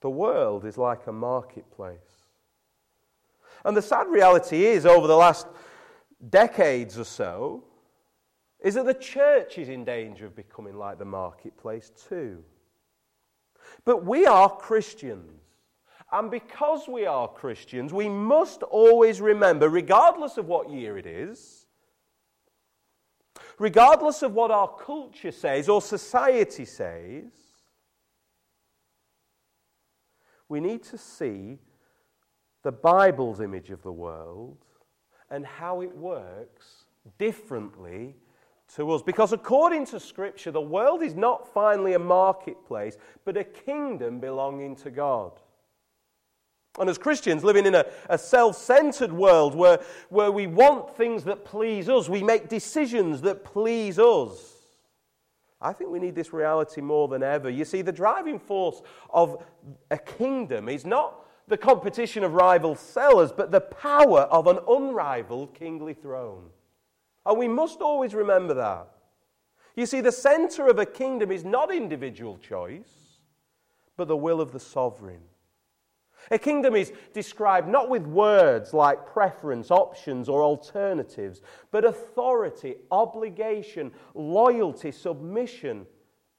The world is like a marketplace. And the sad reality is, over the last decades or so, is that the church is in danger of becoming like the marketplace too. But we are Christians. And because we are Christians, we must always remember, regardless of what year it is, regardless of what our culture says or society says, we need to see the Bible's image of the world and how it works differently to us. Because according to Scripture, the world is not finally a marketplace, but a kingdom belonging to God. And as Christians living in a, a self centered world where, where we want things that please us, we make decisions that please us. I think we need this reality more than ever. You see, the driving force of a kingdom is not the competition of rival sellers, but the power of an unrivaled kingly throne. And we must always remember that. You see, the center of a kingdom is not individual choice, but the will of the sovereign. A kingdom is described not with words like preference, options, or alternatives, but authority, obligation, loyalty, submission,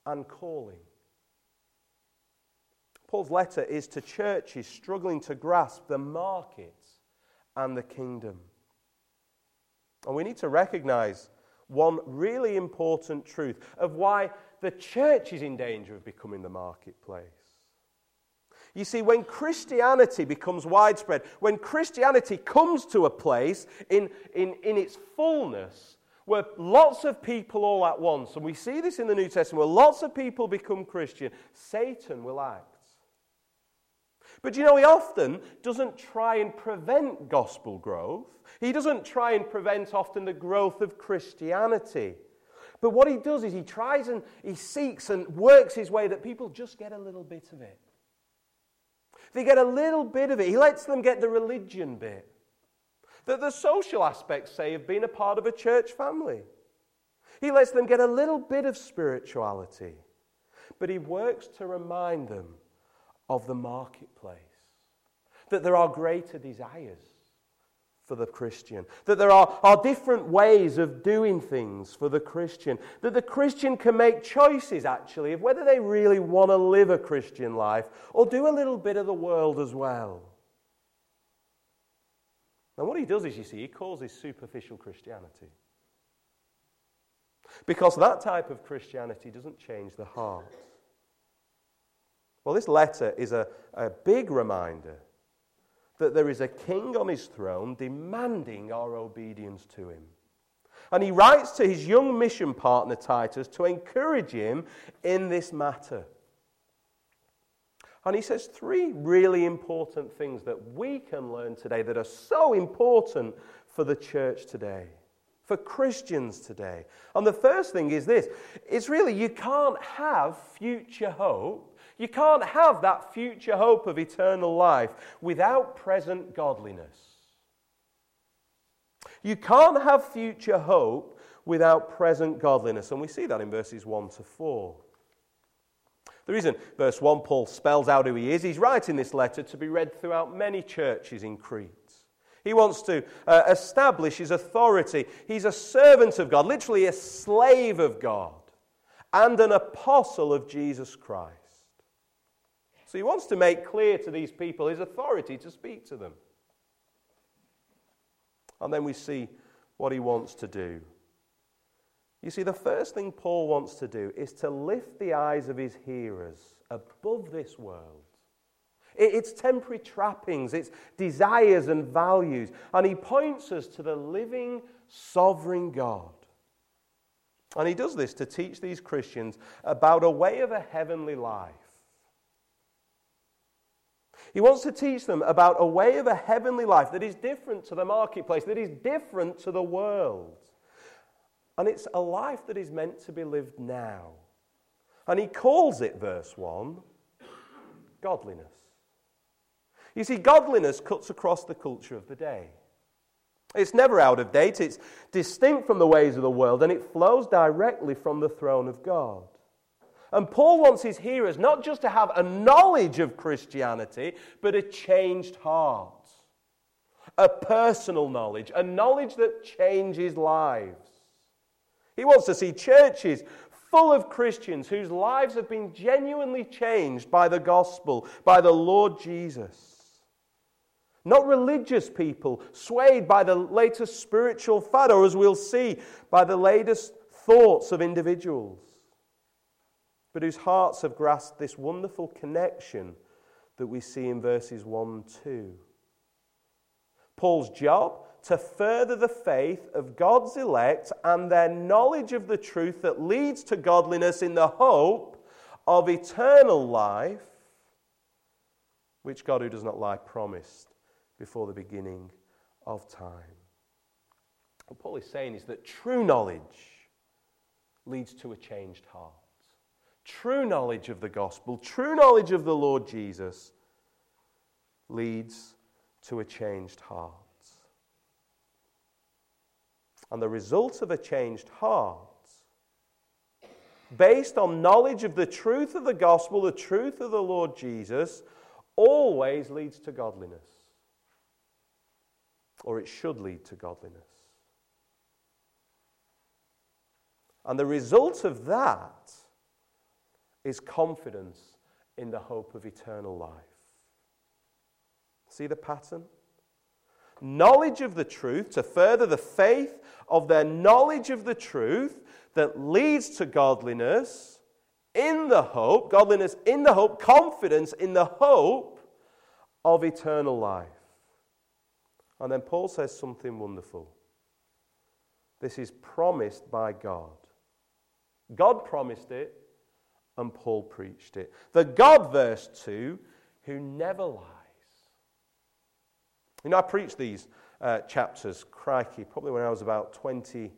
and calling. Paul's letter is to churches struggling to grasp the market and the kingdom. And we need to recognize one really important truth of why the church is in danger of becoming the marketplace. You see, when Christianity becomes widespread, when Christianity comes to a place in, in, in its fullness, where lots of people all at once, and we see this in the New Testament, where lots of people become Christian, Satan will act. But you know, he often doesn't try and prevent gospel growth. He doesn't try and prevent often the growth of Christianity. But what he does is he tries and he seeks and works his way that people just get a little bit of it. They get a little bit of it. He lets them get the religion bit. The, the social aspects, say, of being a part of a church family. He lets them get a little bit of spirituality. But he works to remind them of the marketplace, that there are greater desires for the Christian. That there are, are different ways of doing things for the Christian. That the Christian can make choices, actually, of whether they really want to live a Christian life or do a little bit of the world as well. And what he does is, you see, he calls this superficial Christianity. Because that type of Christianity doesn't change the heart. Well, this letter is a, a big reminder that there is a king on his throne demanding our obedience to him. And he writes to his young mission partner Titus to encourage him in this matter. And he says three really important things that we can learn today that are so important for the church today, for Christians today. And the first thing is this it's really you can't have future hope you can't have that future hope of eternal life without present godliness. You can't have future hope without present godliness. And we see that in verses 1 to 4. The reason, verse 1, Paul spells out who he is, he's writing this letter to be read throughout many churches in Crete. He wants to uh, establish his authority. He's a servant of God, literally a slave of God, and an apostle of Jesus Christ. So he wants to make clear to these people his authority to speak to them. And then we see what he wants to do. You see, the first thing Paul wants to do is to lift the eyes of his hearers above this world. It's temporary trappings, it's desires and values. And he points us to the living, sovereign God. And he does this to teach these Christians about a way of a heavenly life he wants to teach them about a way of a heavenly life that is different to the marketplace, that is different to the world. And it's a life that is meant to be lived now. And he calls it, verse 1, godliness. You see, godliness cuts across the culture of the day. It's never out of date, it's distinct from the ways of the world, and it flows directly from the throne of God. And Paul wants his hearers not just to have a knowledge of Christianity, but a changed heart. A personal knowledge, a knowledge that changes lives. He wants to see churches full of Christians whose lives have been genuinely changed by the gospel, by the Lord Jesus. Not religious people swayed by the latest spiritual fad, or as we'll see, by the latest thoughts of individuals, but whose hearts have grasped this wonderful connection that we see in verses 1 2. Paul's job to further the faith of God's elect and their knowledge of the truth that leads to godliness in the hope of eternal life, which God, who does not lie, promised before the beginning of time. What Paul is saying is that true knowledge leads to a changed heart. True knowledge of the gospel, true knowledge of the Lord Jesus leads to a changed heart. And the result of a changed heart, based on knowledge of the truth of the gospel, the truth of the Lord Jesus, always leads to godliness or it should lead to godliness. And the result of that is confidence in the hope of eternal life. See the pattern? Knowledge of the truth to further the faith of their knowledge of the truth that leads to godliness in the hope, godliness in the hope, confidence in the hope of eternal life. And then Paul says something wonderful. This is promised by God. God promised it, and Paul preached it. The God, verse 2, who never lies. You know, I preached these uh, chapters, crikey, probably when I was about 20,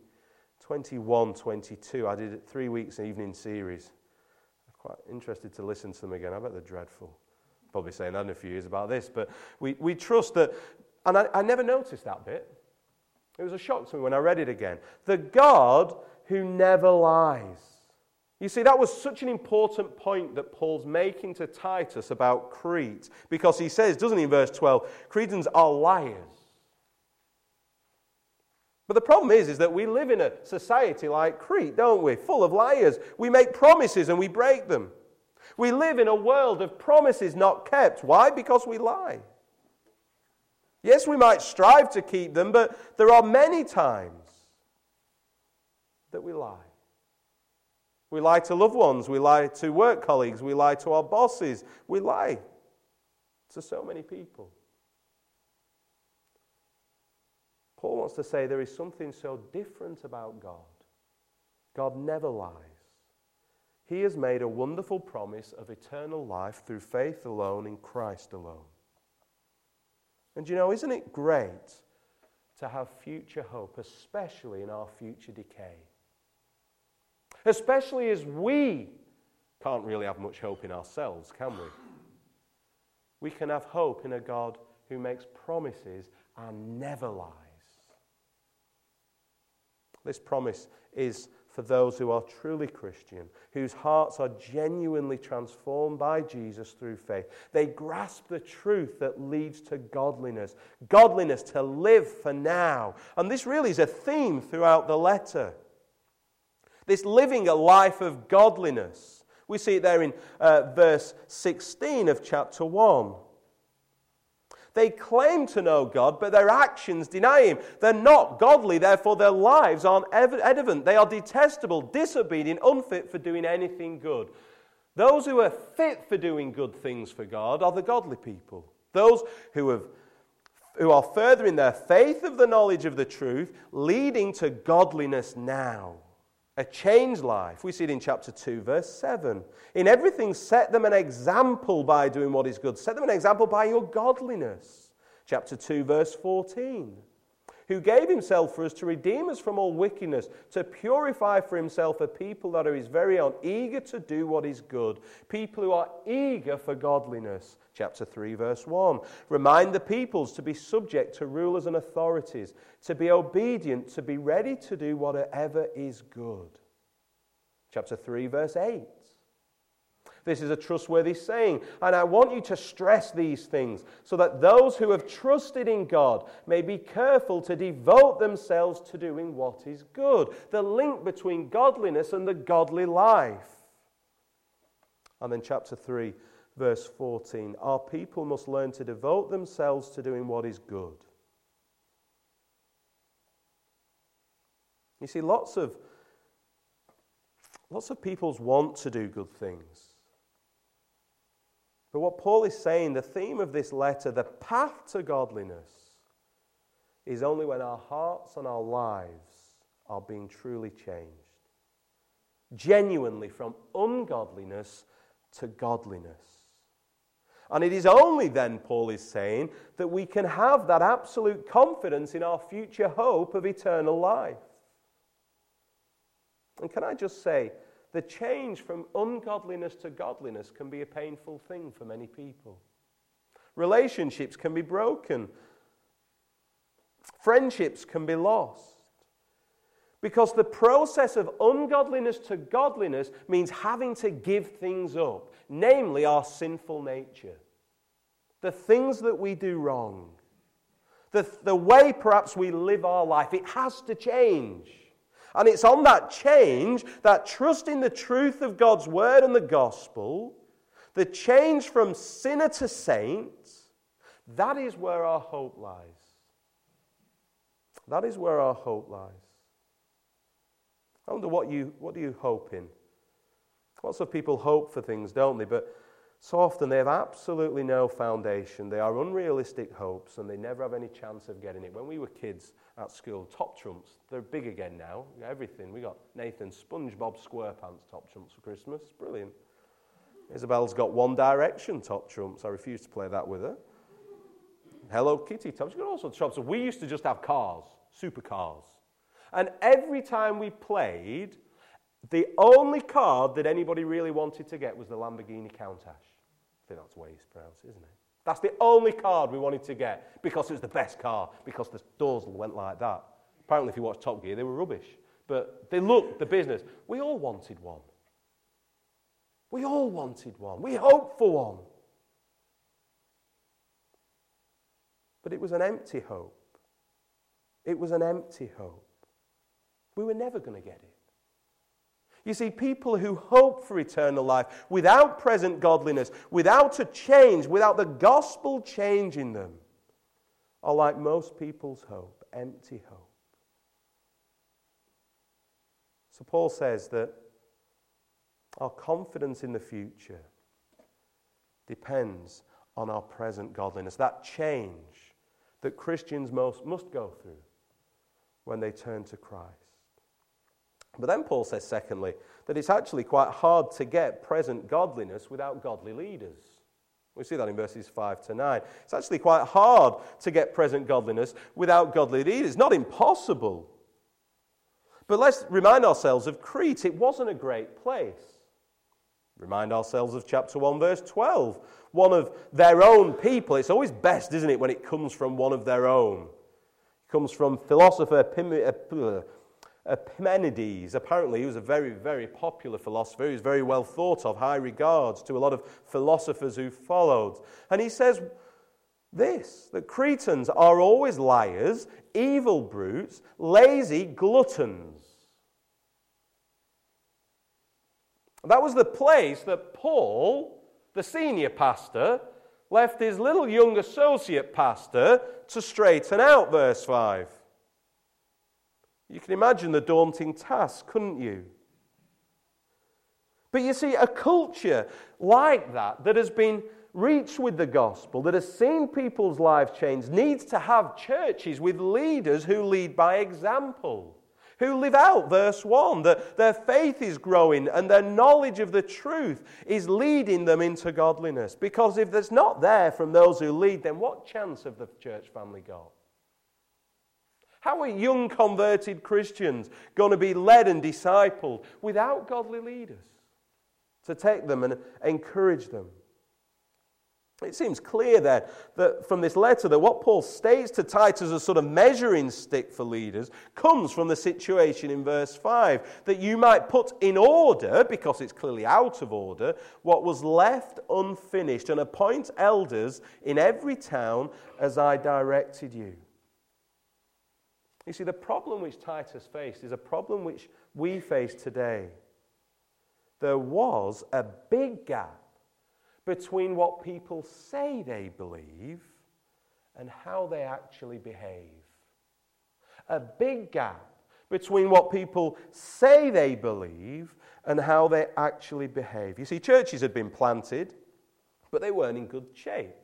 21, 22. I did three weeks evening series. I'm quite interested to listen to them again. I bet they're dreadful. Probably saying that in a few years about this, but we, we trust that and I, I never noticed that bit. It was a shock to me when I read it again. The God who never lies. You see, that was such an important point that Paul's making to Titus about Crete, because he says, doesn't he, in verse 12, Cretans are liars. But the problem is, is that we live in a society like Crete, don't we? Full of liars. We make promises and we break them. We live in a world of promises not kept. Why? Because we lie. Yes, we might strive to keep them, but there are many times that we lie. We lie to loved ones, we lie to work colleagues, we lie to our bosses, we lie to so many people. Paul wants to say there is something so different about God. God never lies. He has made a wonderful promise of eternal life through faith alone in Christ alone. And you know, isn't it great to have future hope, especially in our future decay? Especially as we can't really have much hope in ourselves, can we? We can have hope in a God who makes promises and never lies. This promise is for those who are truly Christian, whose hearts are genuinely transformed by Jesus through faith. They grasp the truth that leads to godliness, godliness to live for now. And this really is a theme throughout the letter. This living a life of godliness. We see it there in uh, verse 16 of chapter 1. They claim to know God, but their actions deny Him. They're not godly, therefore, their lives aren't evident. They are detestable, disobedient, unfit for doing anything good. Those who are fit for doing good things for God are the godly people. Those who, have, who are furthering their faith of the knowledge of the truth, leading to godliness now a changed life. We see it in chapter 2, verse 7. In everything, set them an example by doing what is good. Set them an example by your godliness. Chapter 2, verse 14. Who gave himself for us to redeem us from all wickedness, to purify for himself a people that are his very own, eager to do what is good. People who are eager for godliness. Chapter 3, verse 1. Remind the peoples to be subject to rulers and authorities, to be obedient, to be ready to do whatever is good. Chapter 3, verse 8. This is a trustworthy saying. And I want you to stress these things so that those who have trusted in God may be careful to devote themselves to doing what is good. The link between godliness and the godly life. And then, chapter 3, verse 14 Our people must learn to devote themselves to doing what is good. You see, lots of, lots of peoples want to do good things. But what Paul is saying, the theme of this letter, the path to godliness, is only when our hearts and our lives are being truly changed. Genuinely from ungodliness to godliness. And it is only then, Paul is saying, that we can have that absolute confidence in our future hope of eternal life. And can I just say, the change from ungodliness to godliness can be a painful thing for many people. Relationships can be broken, friendships can be lost. Because the process of ungodliness to godliness means having to give things up, namely our sinful nature. The things that we do wrong, the, the way perhaps we live our life, it has to change. And it's on that change, that trust in the truth of God's word and the gospel, the change from sinner to saint, that is where our hope lies. That is where our hope lies. I wonder what you what do you hope in? Lots of people hope for things, don't they? But so often they have absolutely no foundation. They are unrealistic hopes and they never have any chance of getting it. When we were kids at school, top trumps, they're big again now. Everything. We got Nathan SpongeBob SquarePants top trumps for Christmas. Brilliant. Isabel's got One Direction top trumps. I refuse to play that with her. Hello Kitty top. She's got all sorts of trumps. we used to just have cars, supercars. And every time we played, the only card that anybody really wanted to get was the Lamborghini Countach. I think that's the way it's pronounced, isn't it? That's the only card we wanted to get because it was the best car, because the doors went like that. Apparently, if you watch Top Gear, they were rubbish. But they looked the business. We all wanted one. We all wanted one. We hoped for one. But it was an empty hope. It was an empty hope. We were never going to get it. You see, people who hope for eternal life without present godliness, without a change, without the gospel changing them, are like most people's hope, empty hope. So Paul says that our confidence in the future depends on our present godliness, that change that Christians most must go through when they turn to Christ. But then Paul says, secondly, that it's actually quite hard to get present godliness without godly leaders. We see that in verses 5 to 9. It's actually quite hard to get present godliness without godly leaders. Not impossible. But let's remind ourselves of Crete. It wasn't a great place. Remind ourselves of chapter 1, verse 12. One of their own people. It's always best, isn't it, when it comes from one of their own. It comes from philosopher uh, Epimenides. Apparently, he was a very, very popular philosopher. He was very well thought of, high regards to a lot of philosophers who followed. And he says this that Cretans are always liars, evil brutes, lazy gluttons. That was the place that Paul, the senior pastor, left his little young associate pastor to straighten out, verse 5. You can imagine the daunting task, couldn't you? But you see, a culture like that, that has been reached with the gospel, that has seen people's lives change, needs to have churches with leaders who lead by example, who live out verse 1, that their faith is growing and their knowledge of the truth is leading them into godliness. Because if there's not there from those who lead, then what chance have the church family got? How are young converted Christians going to be led and discipled without godly leaders to take them and encourage them? It seems clear then that from this letter that what Paul states to Titus as a sort of measuring stick for leaders comes from the situation in verse 5 that you might put in order, because it's clearly out of order, what was left unfinished and appoint elders in every town as I directed you. You see, the problem which Titus faced is a problem which we face today. There was a big gap between what people say they believe and how they actually behave. A big gap between what people say they believe and how they actually behave. You see, churches had been planted, but they weren't in good shape.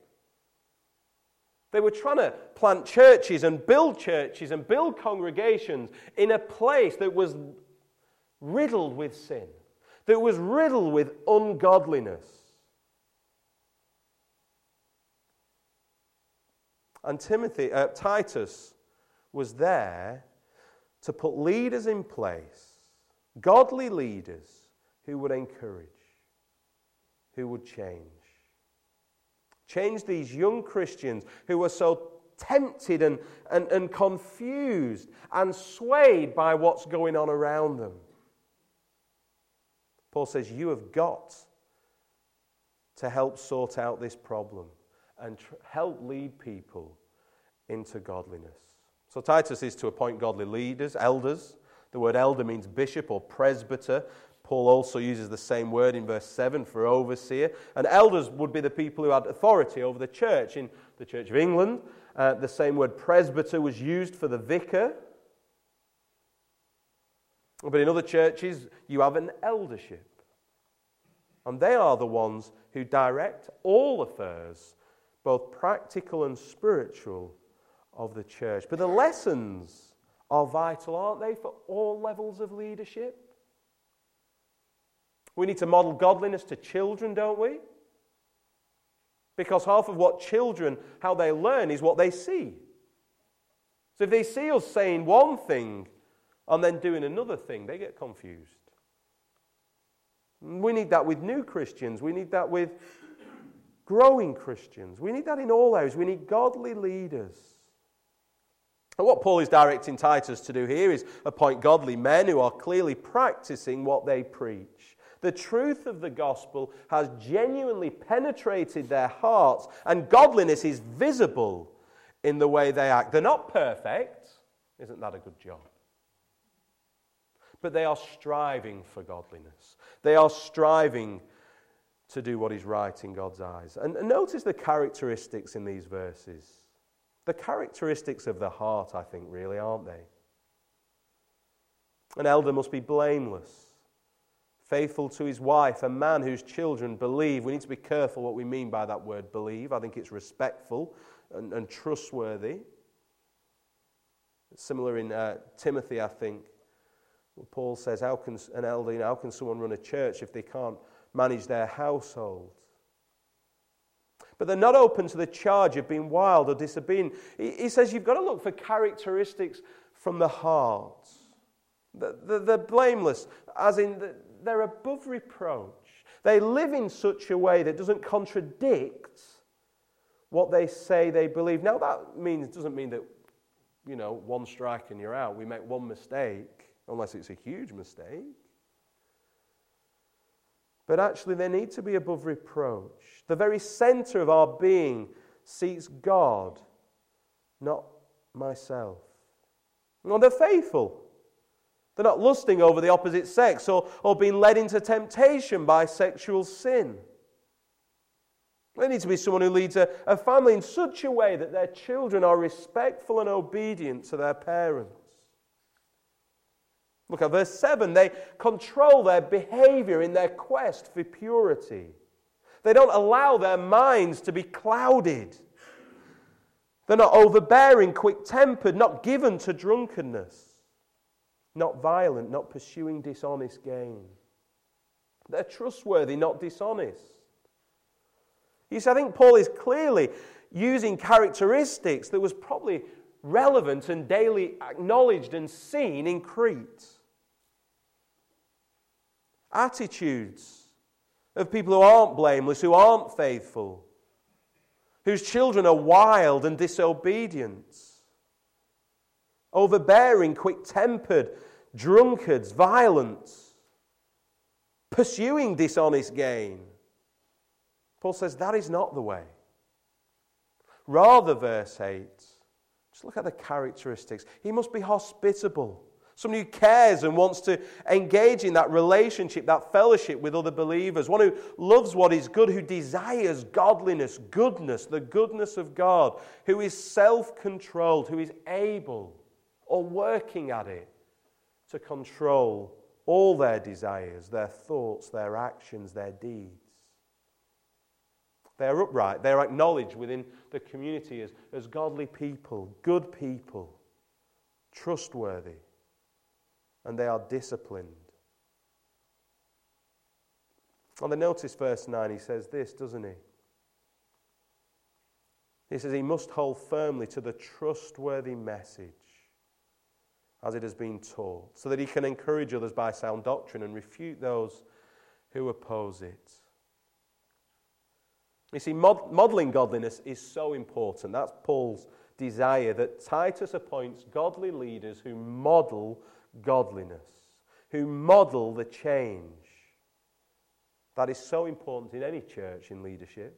They were trying to plant churches and build churches and build congregations in a place that was riddled with sin, that was riddled with ungodliness. And Timothy, uh, Titus was there to put leaders in place, godly leaders who would encourage, who would change. Change these young Christians who were so tempted and, and, and confused and swayed by what's going on around them. Paul says, You have got to help sort out this problem and tr- help lead people into godliness. So Titus is to appoint godly leaders, elders. The word elder means bishop or presbyter. Paul also uses the same word in verse 7 for overseer. And elders would be the people who had authority over the church. In the Church of England, uh, the same word presbyter was used for the vicar. But in other churches, you have an eldership. And they are the ones who direct all affairs both practical and spiritual, of the church. But the lessons are vital, aren't they, for all levels of leadership? We need to model godliness to children, don't we? Because half of what children, how they learn, is what they see. So if they see us saying one thing and then doing another thing, they get confused. We need that with new Christians. We need that with growing Christians. We need that in all areas. We need godly leaders. And what Paul is directing Titus to do here is appoint godly men who are clearly practicing what they preach. The truth of the gospel has genuinely penetrated their hearts, and godliness is visible in the way they act. They're not perfect. Isn't that a good job? But they are striving for godliness. They are striving to do what is right in God's eyes. And notice the characteristics in these verses. The characteristics of the heart, I think, really, aren't they? An elder must be blameless, faithful to his wife, a man whose children believe. We need to be careful what we mean by that word believe. I think it's respectful and, and trustworthy. Similar in uh, Timothy, I think. Paul says, How can an elder, you know, how can someone run a church if they can't manage their household? But they're not open to the charge of being wild or disobedient. He, says you've got to look for characteristics from the heart. They're blameless, as in they're above reproach. They live in such a way that doesn't contradict what they say they believe. Now, that means, doesn't mean that, you know, one strike and you're out. We make one mistake, unless it's a huge mistake. But actually, they need to be above reproach. The very center of our being seeks God, not myself. Well, they're faithful. They're not lusting over the opposite sex or, or being led into temptation by sexual sin. They need to be someone who leads a, a family in such a way that their children are respectful and obedient to their parents. Look at verse 7. They control their behavior in their quest for purity. They don't allow their minds to be clouded. They're not overbearing, quick tempered, not given to drunkenness, not violent, not pursuing dishonest gain. They're trustworthy, not dishonest. You see, I think Paul is clearly using characteristics that was probably relevant and daily acknowledged and seen in Crete attitudes of people who aren't blameless, who aren't faithful, whose children are wild and disobedient, overbearing, quick tempered, drunkards, violent, pursuing dishonest gain. Paul says that is not the way. Rather, verse 8, just look at the characteristics. He must be hospitable someone who cares and wants to engage in that relationship, that fellowship with other believers. One who loves what is good, who desires godliness, goodness, the goodness of God, who is self controlled, who is able or working at it to control all their desires, their thoughts, their actions, their deeds. They're upright, they're acknowledged within the community as, as godly people, good people, trustworthy and they are disciplined. On the notice verse 9, he says this, doesn't he? He says he must hold firmly to the trustworthy message as it has been taught, so that he can encourage others by sound doctrine and refute those who oppose it. You see, mod- modeling godliness is so important. That's Paul's desire that Titus appoints godly leaders who model godliness, who model the change. That is so important in any church in leadership.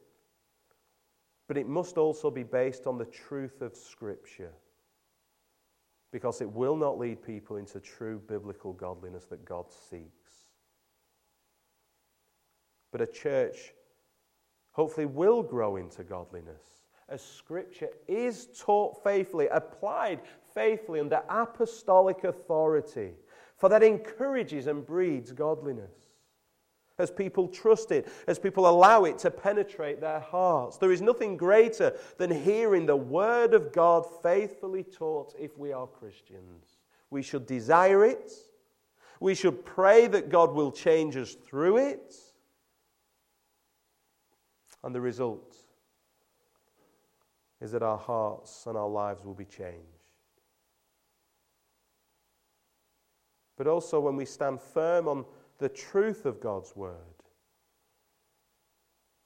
But it must also be based on the truth of Scripture. Because it will not lead people into true biblical godliness that God seeks. But a church hopefully will grow into godliness as Scripture is taught faithfully, applied faithfully under apostolic authority, for that encourages and breeds godliness. As people trust it, as people allow it to penetrate their hearts. There is nothing greater than hearing the Word of God faithfully taught if we are Christians. We should desire it. We should pray that God will change us through it. And the result is that our hearts and our lives will be changed. but also when we stand firm on the truth of God's word.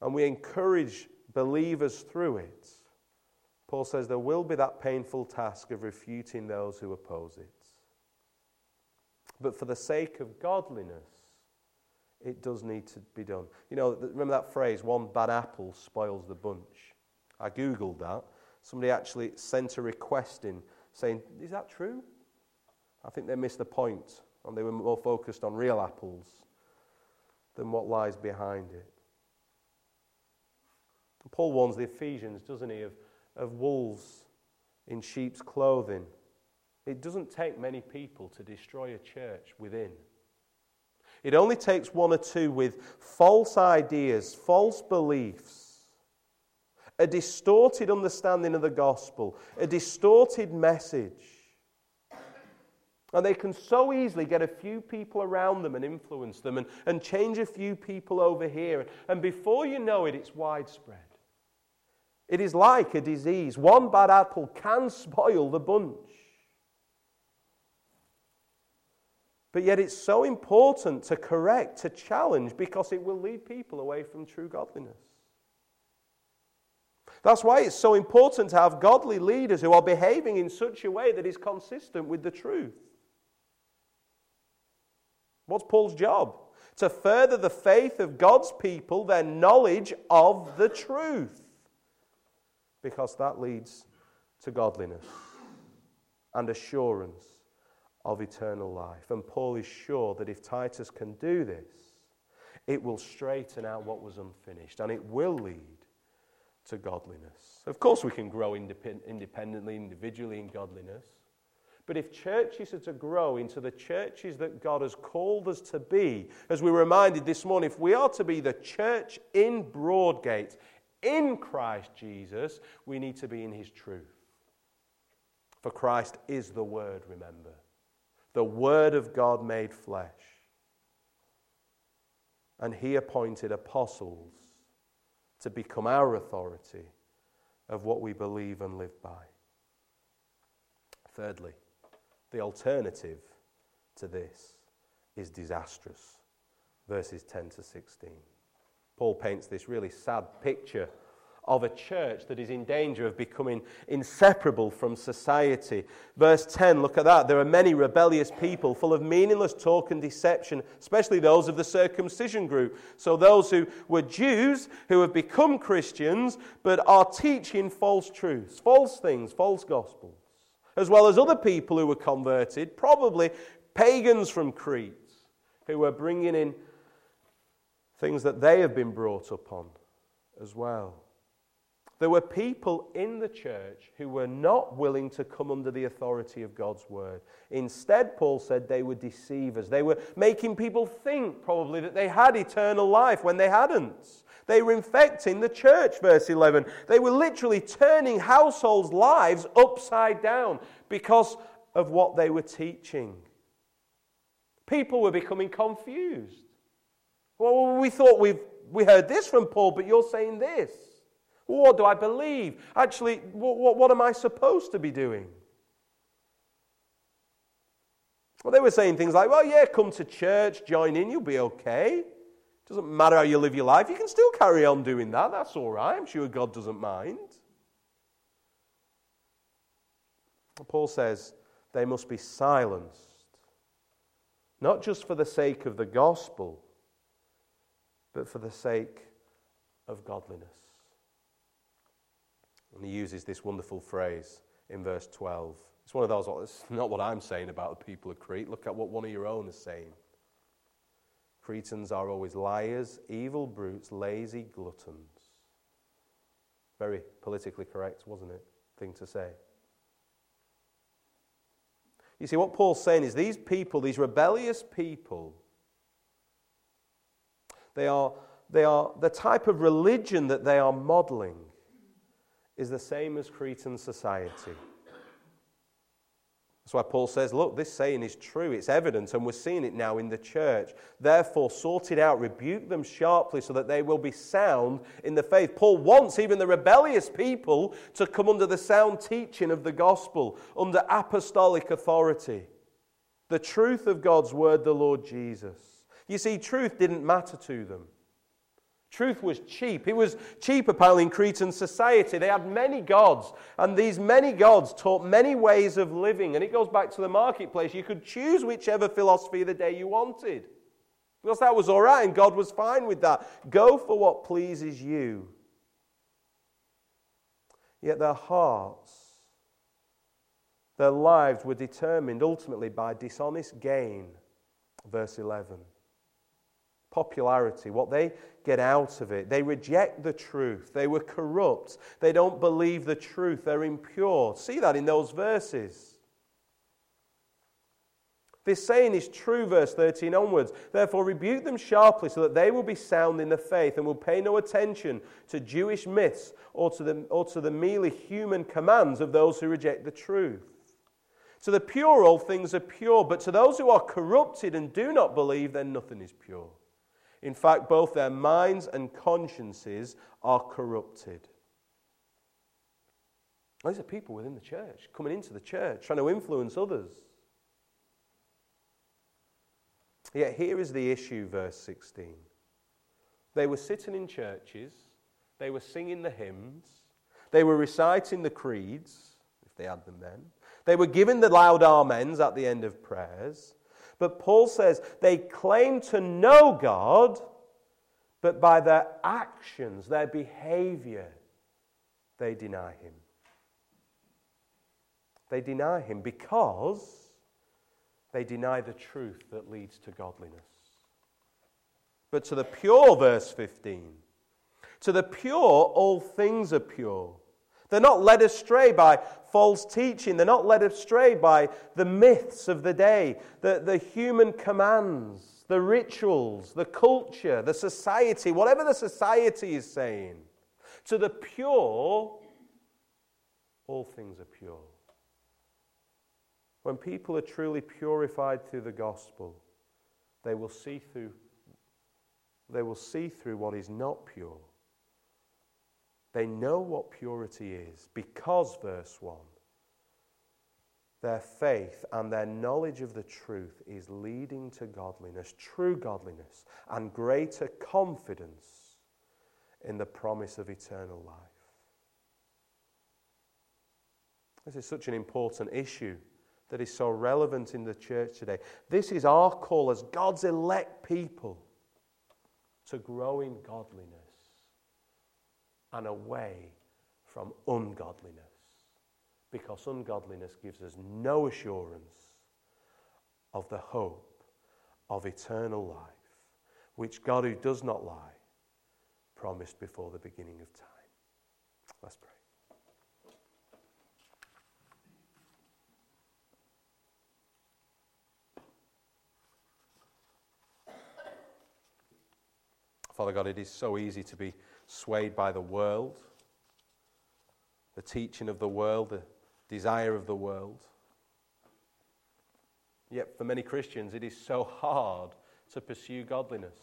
And we encourage believers through it. Paul says there will be that painful task of refuting those who oppose it. But for the sake of godliness, it does need to be done. You know, remember that phrase, one bad apple spoils the bunch? I Googled that. Somebody actually sent a request in saying, Is that true? I think they missed the point, and they were more focused on real apples than what lies behind it. Paul warns the Ephesians, doesn't he, of, of wolves in sheep's clothing. It doesn't take many people to destroy a church within. It only takes one or two with false ideas, false beliefs, a distorted understanding of the gospel, a distorted message and they can so easily get a few people around them and influence them and, and change a few people over here. And before you know it, it's widespread. It is like a disease. One bad apple can spoil the bunch. But yet, it's so important to correct, to challenge, because it will lead people away from true godliness. That's why it's so important to have godly leaders who are behaving in such a way that is consistent with the truth. What's Paul's job? To further the faith of God's people, their knowledge of the truth. Because that leads to godliness and assurance of eternal life. And Paul is sure that if Titus can do this, it will straighten out what was unfinished and it will lead to godliness. Of course, we can grow independently, individually in godliness. But if churches are to grow into the churches that God has called us to be, as we were reminded this morning, if we are to be the church in Broadgate, in Christ Jesus, we need to be in his truth. For Christ is the Word, remember. The Word of God made flesh. And he appointed apostles to become our authority of what we believe and live by. Thirdly, the alternative to this is disastrous. Verses 10 to 16. Paul paints this really sad picture of a church that is in danger of becoming inseparable from society. Verse 10, look at that. There are many rebellious people full of meaningless talk and deception, especially those of the circumcision group. So, those who were Jews who have become Christians but are teaching false truths, false things, false gospels, as well as other people who were converted, probably pagans from Crete, who were bringing in things that they have been brought up on as well. There were people in the church who were not willing to come under the authority of God's word. Instead, Paul said they were deceivers. They were making people think, probably, that they had eternal life when they hadn't. They were infecting the church, verse 11. They were literally turning households' lives upside down because of what they were teaching. People were becoming confused. Well, we thought we've we heard this from Paul, but you're saying this. What do I believe? Actually, what, what, what am I supposed to be doing? Well, they were saying things like, well, yeah, come to church, join in, you'll be okay. Doesn't matter how you live your life, you can still carry on doing that. That's all right. I'm sure God doesn't mind. Paul says they must be silenced, not just for the sake of the gospel, but for the sake of godliness. And he uses this wonderful phrase in verse 12. It's one of those, it's not what I'm saying about the people of Crete. Look at what one of your own is saying. Cretans are always liars, evil brutes, lazy gluttons. Very politically correct, wasn't it? Thing to say. You see, what Paul's saying is these people, these rebellious people, they are, they are the type of religion that they are modeling is the same as Cretan society. That's why Paul says, look, this saying is true, it's evident, and we're seeing it now in the church. Therefore, sort it out, rebuke them sharply so that they will be sound in the faith. Paul wants even the rebellious people to come under the sound teaching of the gospel, under apostolic authority. The truth of God's word, the Lord Jesus. You see, truth didn't matter to them. Truth was cheap. It was cheap, apparently, in Cretan society. They had many gods, and these many gods taught many ways of living. And it goes back to the marketplace. You could choose whichever philosophy of the day you wanted. Because that was all right, and God was fine with that. Go for what pleases you. Yet their hearts, their lives were determined ultimately by dishonest gain. Verse 11 popularity, what they get out of it. They reject the truth. They were corrupt. They don't believe the truth. They're impure. See that in those verses. This saying is true, verse 13 onwards. Therefore, rebuke them sharply so that they will be sound in the faith and will pay no attention to Jewish myths or to the, or to the merely human commands of those who reject the truth. To the pure, all things are pure, but to those who are corrupted and do not believe, then nothing is pure. In fact, both their minds and consciences are corrupted. These are people within the church, coming into the church, trying to influence others. Yet here is the issue, verse 16. They were sitting in churches, they were singing the hymns, they were reciting the creeds, if they had them then, they were giving the loud amens at the end of prayers, but Paul says they claim to know God, but by their actions, their behavior, they deny Him. They deny Him because they deny the truth that leads to godliness. But to the pure, verse 15, to the pure, all things are pure. They're not led astray by false teaching. They're not led astray by the myths of the day, the, the human commands, the rituals, the culture, the society, whatever the society is saying. To the pure, all things are pure. When people are truly purified through the gospel, they will see through, they will see through what is not pure they know what purity is because, verse 1, their faith and their knowledge of the truth is leading to godliness, true godliness, and greater confidence in the promise of eternal life. This is such an important issue that is so relevant in the church today. This is our call as God's elect people to grow in godliness and away from ungodliness. Because ungodliness gives us no assurance of the hope of eternal life, which God, who does not lie, promised before the beginning of time. Let's pray. Father God, it is so easy to be swayed by the world, the teaching of the world, the desire of the world. Yet for many Christians, it is so hard to pursue godliness.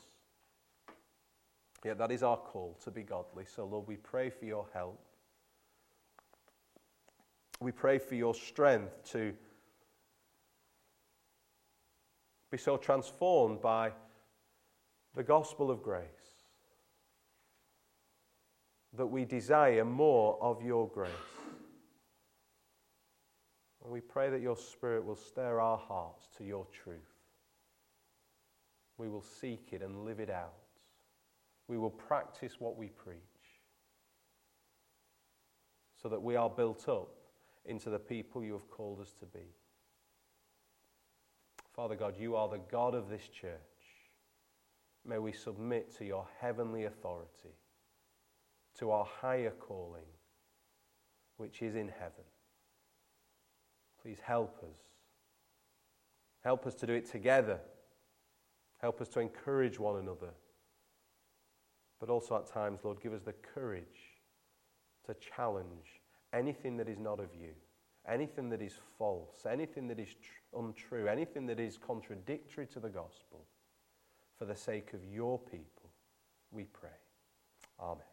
Yet that is our call to be godly. So, Lord, we pray for your help. We pray for your strength to be so transformed by the gospel of grace that we desire more of your grace. And we pray that your Spirit will stir our hearts to your truth. We will seek it and live it out. We will practice what we preach so that we are built up into the people you have called us to be. Father God, you are the God of this church. May we submit to your heavenly authority to our higher calling, which is in heaven. Please help us. Help us to do it together. Help us to encourage one another. But also at times, Lord, give us the courage to challenge anything that is not of you, anything that is false, anything that is tr- untrue, anything that is contradictory to the gospel, for the sake of your people, we pray. Amen.